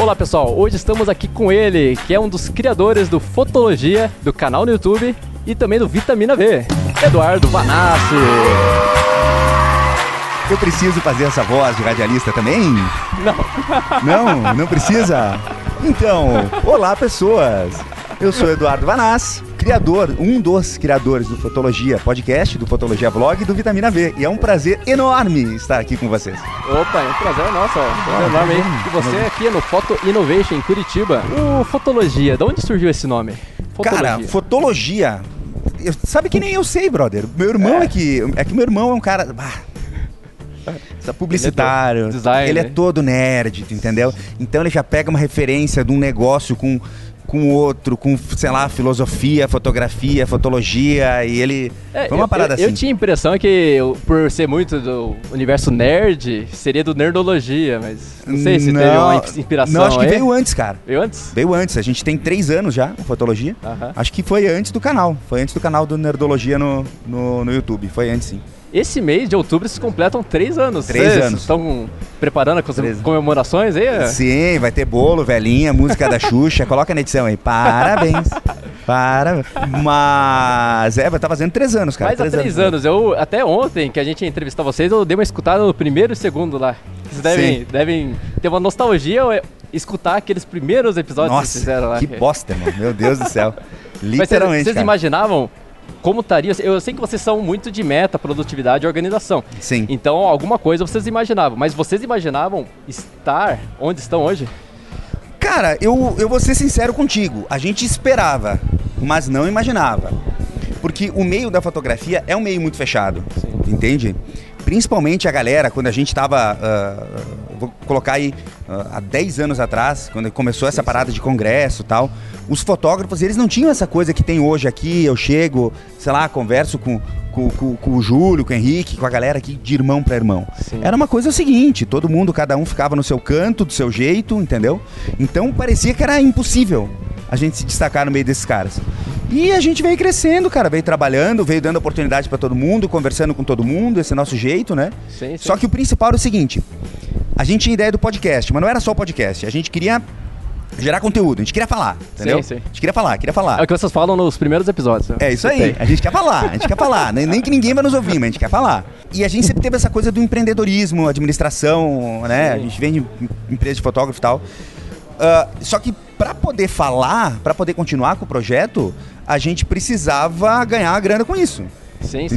Olá pessoal, hoje estamos aqui com ele, que é um dos criadores do Fotologia, do canal no YouTube e também do Vitamina V, Eduardo Vanassi. Eu preciso fazer essa voz de radialista também? Não. Não, não precisa? Então, olá pessoas! Eu sou Eduardo Vanassi, criador, um dos criadores do Fotologia Podcast, do Fotologia Vlog e do Vitamina V. E é um prazer enorme estar aqui com vocês. Opa, é um prazer nosso, ó. É enorme, hein? E você aqui no Foto Innovation em Curitiba. O Fotologia, de onde surgiu esse nome? Cara, fotologia. eu- sabe que nem eu sei, brother. Meu irmão é, É. que. É que meu irmão é um cara. ah, essa publicitário. Ele é todo designer. Ele é todo nerd, entendeu? Então ele já pega uma referência de um negócio com com outro, com, sei lá, filosofia, fotografia, fotologia, e ele. É, Foi uma eu- parada eu, assim. Eu tinha a impressão que, eu, por ser muito do universo nerd, seria do Nerdologia, mas não sei se teve uma ins- inspiração Não, acho que aí. veio antes, cara. Veio antes? Veio antes. A gente tem três anos já, com fotologia. Aham. Acho que foi antes do canal. Foi antes do canal do Nerdologia no, no, no YouTube. Foi antes, sim. Esse mês de outubro se completam três anos. Três Vocês anos. Estão preparando as Três. comemorações aí? Sim, vai ter bolo, velhinha, música da Xuxa. Coloca na edição aí. Parabéns. Parabéns. Mas, é, vai estar fazendo três anos, cara. Mas há três anos. Eu, até ontem que a gente ia entrevistar vocês, eu dei uma escutada no primeiro e segundo lá. Vocês devem, Sim. devem ter uma nostalgia escutar aqueles primeiros episódios que Nossa, fizeram lá. que bosta, mano. Meu Deus do céu. Mas vocês- Literalmente, vocês imaginavam como estaria? Eu sei que vocês são muito de meta, produtividade e organização. Sim. Então, alguma coisa vocês imaginavam. Mas vocês imaginavam estar onde estão hoje? Cara, eu, eu vou ser sincero contigo. A gente esperava, mas não imaginava. Porque o meio da fotografia é um meio muito fechado. Entende? Principalmente a galera, quando a gente tava. ah, vou colocar aí ah, há 10 anos atrás, quando começou essa parada de congresso e tal. Os fotógrafos, eles não tinham essa coisa que tem hoje aqui. Eu chego, sei lá, converso com, com, com- com o Júlio, com o Henrique, com a galera aqui de irmão para irmão. Sim. Era uma coisa seguinte, todo mundo, cada um ficava no seu canto, do seu jeito, entendeu? Então parecia que era impossível a gente se destacar no meio desses caras. E a gente veio crescendo, cara, veio trabalhando, veio dando oportunidade para todo mundo, conversando com todo mundo, esse é nosso jeito, né? Sim, sim. Só que o principal era o seguinte: a gente tinha ideia do podcast, mas não era só o podcast, a gente queria gerar conteúdo, a gente queria falar, entendeu? sim. A gente queria falar, queria falar. É o que vocês falam nos primeiros episódios. É isso aí. A gente quer falar, a gente quer falar. Nem, nem que ninguém vai nos ouvir, mas a gente quer falar. E a gente sempre teve essa coisa do empreendedorismo, administração, né? A Sim. gente vem de em- empresa de fotógrafo e tal. Ah, só que para poder falar, para poder continuar com o projeto, a gente precisava ganhar a grana com isso. Sim, sim.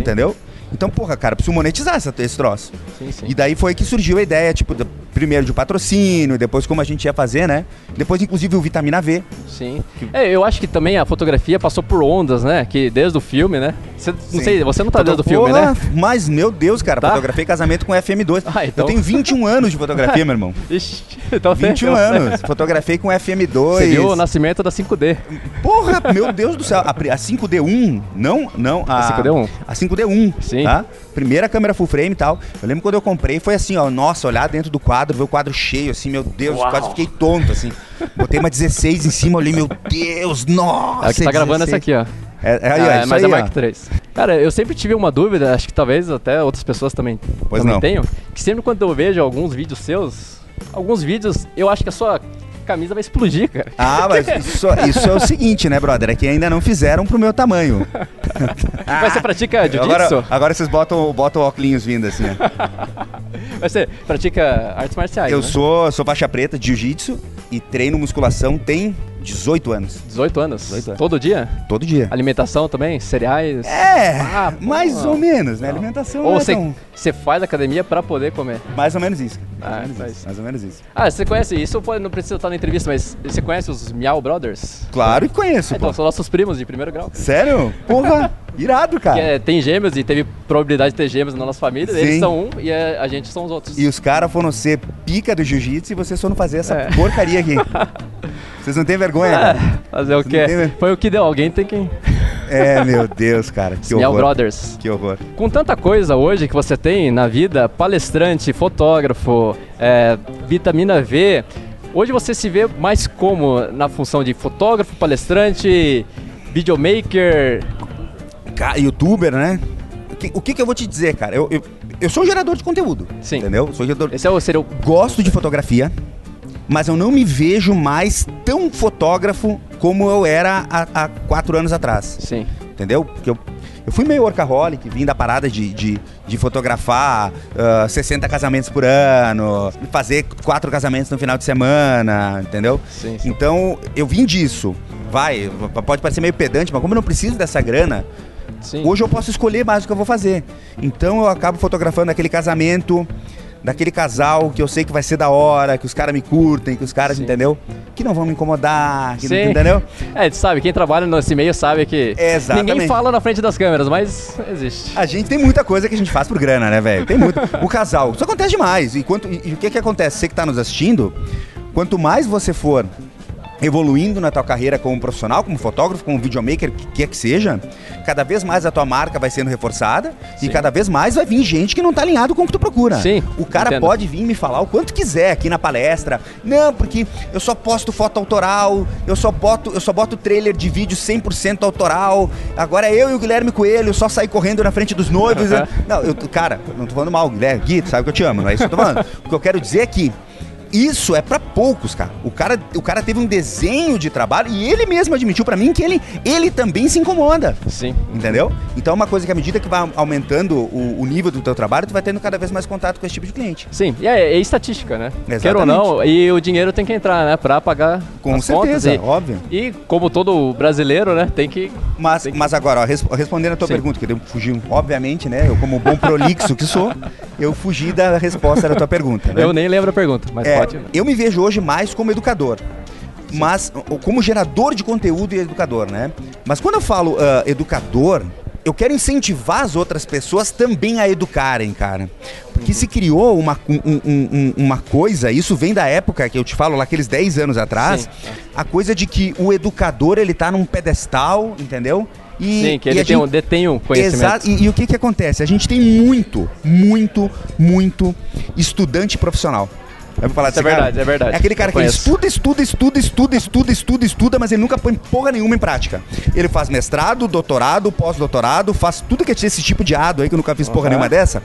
Então, porra, cara, preciso monetizar essa, esse troço. Sim, sim. E daí foi que surgiu a ideia, tipo, do- primeiro de patrocínio, depois como a gente ia fazer, né? Depois, inclusive, o Vitamina V. Sim. É, eu acho que também a fotografia passou por ondas, né? Que desde o filme, né? Você, não sei, você não tá desde o filme, Porra, né? Mas, meu Deus, cara, Tá? fotografei casamento com FM2. Ah, então. Eu tenho 21 anos de fotografia, meu irmão. Ixi, então você- 21 anos. Fotografei com FM2. Você viu o nascimento da 5D. Porra, meu Deus do céu. A, a 5D1, não, não. A, A 5D1? A 5D1. Sim. Tá? Primeira câmera full frame e tal. Eu lembro quando eu comprei, foi assim, ó. Nossa, olhar dentro do quadro, ver o quadro cheio, assim, meu Deus, Uau. quase fiquei tonto, assim. Botei uma 16 em cima, olhei, meu Deus, nossa. É que tá gravando essa 16. aqui, ó. É, é, aí, Ah, isso mas aí, é. Mark III. Cara, eu sempre tive uma dúvida, acho que talvez até outras pessoas também, Pois também não. tenham, que sempre quando eu vejo alguns vídeos seus, alguns vídeos, eu acho que a sua camisa vai explodir, cara. Ah, mas isso, isso é o seguinte, né, brother? É que ainda não fizeram pro meu tamanho. Mas você pratica jiu-jitsu? Agora, agora vocês botam, botam óculos vindo assim, ó. Mas você pratica artes marciais, Eu né? sou, sou faixa preta de jiu-jitsu e treino musculação tem 18 anos. 18 anos. 18 anos. Todo dia? Todo dia. Alimentação também? Cereais? É, Ah, mais ou menos, né? Alimentação Ou é você, você faz academia pra poder comer? Mais ou menos isso. Ah, mais, ou menos faz. isso. mais ou menos isso. Ah, você conhece, isso não precisa estar na entrevista, mas você conhece os Miau Brothers? Claro que conheço, Ah, então, são nossos primos de primeiro grau. Sério? Porra, irado, cara. É, tem gêmeos e teve probabilidade de ter gêmeos na nossa família. Sim. Eles são um e a, a gente são os outros. E os caras foram ser pica do jiu-jitsu e vocês foram fazer essa É. porcaria aqui. Vocês não têm vergonha, cara? É, fazer o quê? tem? Foi o que deu. Alguém tem que. É, meu Deus, cara. Que horror. Brothers. Que horror. Com tanta coisa hoje que você tem na vida, palestrante, fotógrafo, é, vitamina V, hoje você se vê mais como na função de fotógrafo, palestrante, videomaker? Cara, youtuber, né? O que, o que que eu vou te dizer, cara? Eu, eu, eu sou um gerador de conteúdo. Sim. Entendeu? Sou gerador. Esse é o, seria o Gosto de fotografia. Mas eu não me vejo mais tão fotógrafo como eu era há, há quatro anos atrás. Sim. Entendeu? Porque eu, eu fui meio workaholic, vim da parada de, de, de fotografar uh, 60 casamentos por ano, fazer quatro casamentos no final de semana, entendeu? Sim, sim. Então, eu vim disso. Vai, pode parecer meio pedante, mas como eu não preciso dessa grana, Sim. Hoje eu posso escolher mais o que eu vou fazer. Então eu acabo fotografando aquele casamento, daquele casal que eu sei que vai ser da hora, que os caras me curtem, que os caras, entendeu? Que não vão me incomodar, que não, entendeu? É, tu sabe, quem trabalha nesse meio sabe que Exatamente. ninguém fala na frente das câmeras, mas existe. A gente tem muita coisa que a gente faz por grana, né, velho? Tem muito. O casal, isso acontece demais. E, quanto, e, e o que que acontece? Você que tá nos assistindo, quanto mais você for evoluindo na tua carreira como profissional, como fotógrafo, como videomaker, que quer que seja, cada vez mais a tua marca vai sendo reforçada Sim. e cada vez mais vai vir gente que não tá alinhado com o que tu procura. Sim, O cara entendo. pode vir me falar o quanto quiser aqui na palestra. Não, porque eu só posto foto autoral, eu só boto, eu só boto trailer de vídeo 100% autoral. Agora é eu e o Guilherme Coelho só sair correndo na frente dos noivos. Aham. Não, eu, cara, não tô falando mal, Guilherme, Gui, sabe que eu te amo, não é isso que eu tô falando. o que eu quero dizer é que isso é pra poucos, cara. O cara, o cara teve um desenho de trabalho e ele mesmo admitiu pra mim que ele, ele também se incomoda. Sim. Entendeu? Então é uma coisa que à medida que vai aumentando o, o nível do teu trabalho, tu vai tendo cada vez mais contato com esse tipo de cliente. Sim, e é, é estatística, né? Exatamente. Quer ou não, e o dinheiro tem que entrar, né? Pra pagar Com as contas. certeza, E, óbvio. e como todo brasileiro, né? Tem que. Mas, Tem que- mas agora, ó, res- respondendo a tua Sim. pergunta, que eu fugi, obviamente, né? Eu, como bom prolixo que sou, eu fugi da resposta da tua pergunta. Né? Eu nem lembro a pergunta, mas É, eu me vejo hoje mais como educador. Mas como gerador de conteúdo e educador, né? Mas quando eu falo ah, educador, eu quero incentivar as outras pessoas também a educarem, cara. Porque Uhum. se criou uma, um- um- um- uma coisa, isso vem da época que eu te falo, lá aqueles 10 anos atrás, Sim. a coisa de que o educador, ele tá num pedestal, entendeu? E, Sim, que ele tem um, gente- detém um conhecimento. Exato. E, e o que que acontece? A gente tem muito, muito, muito estudante profissional. Eu vou falar Isso é cara? verdade, é verdade. É aquele cara Eu que ele conheço. estuda, estuda, estuda, estuda, estuda, estuda, estuda, mas ele nunca põe porra nenhuma em prática. Ele faz mestrado, doutorado, pós-doutorado, faz tudo que é esse tipo de ado aí, que eu nunca fiz porra Aham. nenhuma dessa.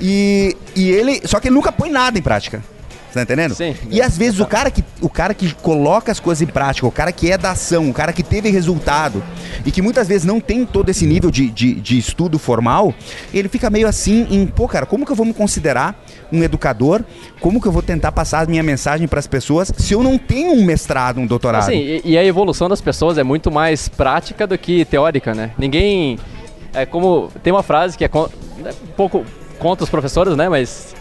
E, e ele. Só que ele nunca põe nada em prática. Você tá entendendo? Sim. E às vezes o cara, que, o cara que coloca as coisas em prática, o cara que é da ação, o cara que teve resultado e que muitas vezes não tem todo esse nível de, de, de estudo formal, ele fica meio assim em, pô, cara, como que eu vou me considerar um educador? Como que eu vou tentar passar a minha mensagem para as pessoas se eu não tenho um mestrado, um doutorado? Assim, e, e a evolução das pessoas é muito mais prática do que teórica, né? Ninguém. É como. Tem uma frase que é, con- é um pouco contra os professores, né? Mas.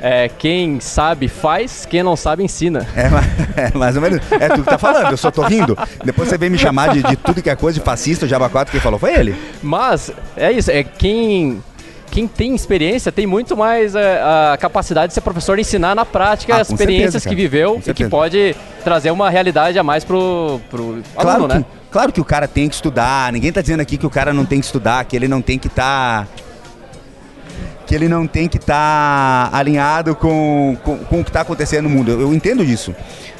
É, quem sabe faz, quem não sabe ensina. É, é mais ou menos. É tu que tá falando, eu só tô rindo. Depois você vem me chamar de, de tudo que é coisa, de fascista, de abacato, quem falou foi ele. Mas é isso, é quem. Quem tem experiência tem muito mais é, a capacidade de ser professor ensinar na prática Ah, as experiências certeza, que viveu e que pode trazer uma realidade a mais pro, pro Claro, aluno, que, né? claro que o cara tem que estudar. Ninguém tá dizendo aqui que o cara não tem que estudar, que ele não tem que estar. Que ele não tem que estar alinhado com, com, com o que tá acontecendo no mundo. Eu, eu entendo disso.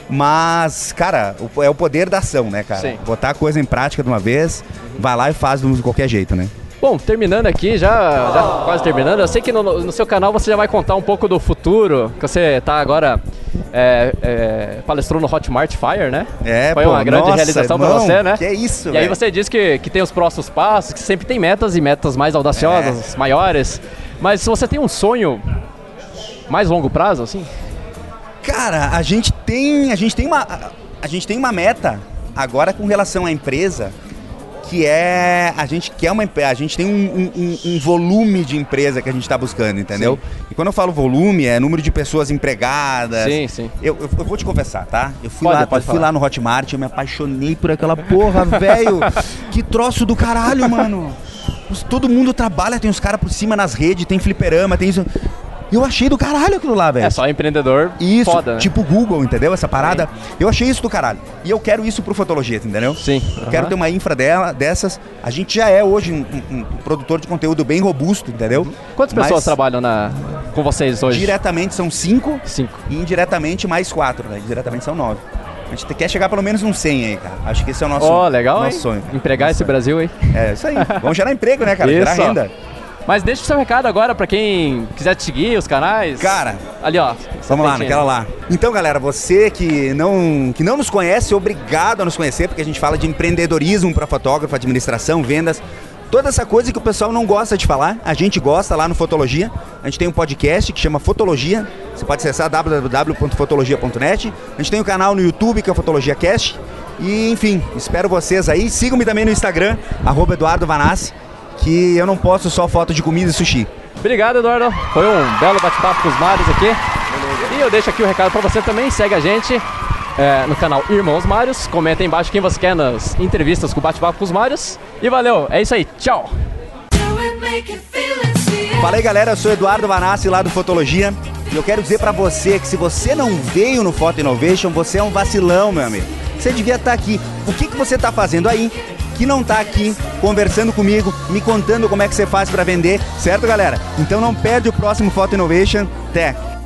Mas, cara, é o poder da ação, né, cara? Sim. Botar a coisa em prática de uma vez, vai lá e faz de qualquer jeito, né? Bom, terminando aqui, já, já quase terminando, eu sei que no, no seu canal você já vai contar um pouco do futuro, que você tá agora, é, é, palestrou no Hotmart Fire, né? É, Foi pô, uma grande nossa, realização irmão, você, né? que isso, E aí velho. você diz que, que tem os próximos passos, que sempre tem metas e metas mais audaciosas, É. maiores, mas se você tem um sonho mais longo prazo, assim, Cara, a gente tem, a gente tem uma, a gente tem uma meta agora com relação à empresa que é a gente quer uma a gente tem um, um- um- um volume de empresa que a gente está buscando, entendeu? E quando eu falo volume é número de pessoas empregadas. sim, sim. Eu, eu- eu vou te confessar, tá? Eu fui, Pode, lá, pode eu fui falar. lá no Hotmart, eu me apaixonei por aquela porra, velho. Que troço do caralho, mano. Todo mundo trabalha, tem os caras por cima nas redes, tem fliperama, tem isso. Eu achei do caralho aquilo lá, velho. É só empreendedor Isso, foda, né? tipo Google, entendeu? Essa parada. Eu achei isso do caralho. E eu quero isso pro Fotologia, entendeu? Sim. Eu quero ter uma infra dela, dessas. A gente já é hoje um, um- um produtor de conteúdo bem robusto, entendeu? Quantas Mas pessoas trabalham na, com vocês hoje? Diretamente são cinco Cinco. e indiretamente mais quatro, né? Diretamente são nove. A gente quer chegar pelo menos uns 100 aí, cara. Acho que esse é o nosso, Ó, legal, nosso hein? sonho. cara. Empregar Nosso esse sonho. Brasil aí. É, isso aí. Vamos gerar emprego, né, cara? Gerar Isso. renda. Mas deixa o seu recado agora para quem quiser te seguir, os canais. Cara, ali ó. Vamos lá, naquela lá. Então, galera, você que não, que não nos conhece, obrigado a nos conhecer, porque a gente fala de empreendedorismo para fotógrafo, administração, vendas. Toda essa coisa que o pessoal não gosta de falar, a gente gosta lá no Fotologia. A gente tem um podcast que chama Fotologia. Você pode acessar www.fotologia.net. A gente tem um canal no YouTube que é o Fotologia Cast. E enfim, espero vocês aí. Sigam-me também no Instagram, arroba Eduardo Vanassi, que eu não posto só foto de comida e sushi. Obrigado, Eduardo. Foi um belo bate-papo com os mares aqui. E eu deixo aqui o recado para você também. Segue a gente é, no canal Irmãos Mários. Comenta aí embaixo quem você quer nas entrevistas com o bate-papo com os Mários. E valeu, é isso aí. Tchau. Fala aí, galera. Eu sou Eduardo Vanassi, lá do Fotologia. E eu quero dizer para você que se você não veio no Photo Innovation, você é um vacilão, meu amigo. Você devia estar tá aqui. O que, que você está fazendo aí que não está aqui conversando comigo, me contando como é que você faz para vender, certo, galera? Então não perde o próximo Photo Innovation. Até!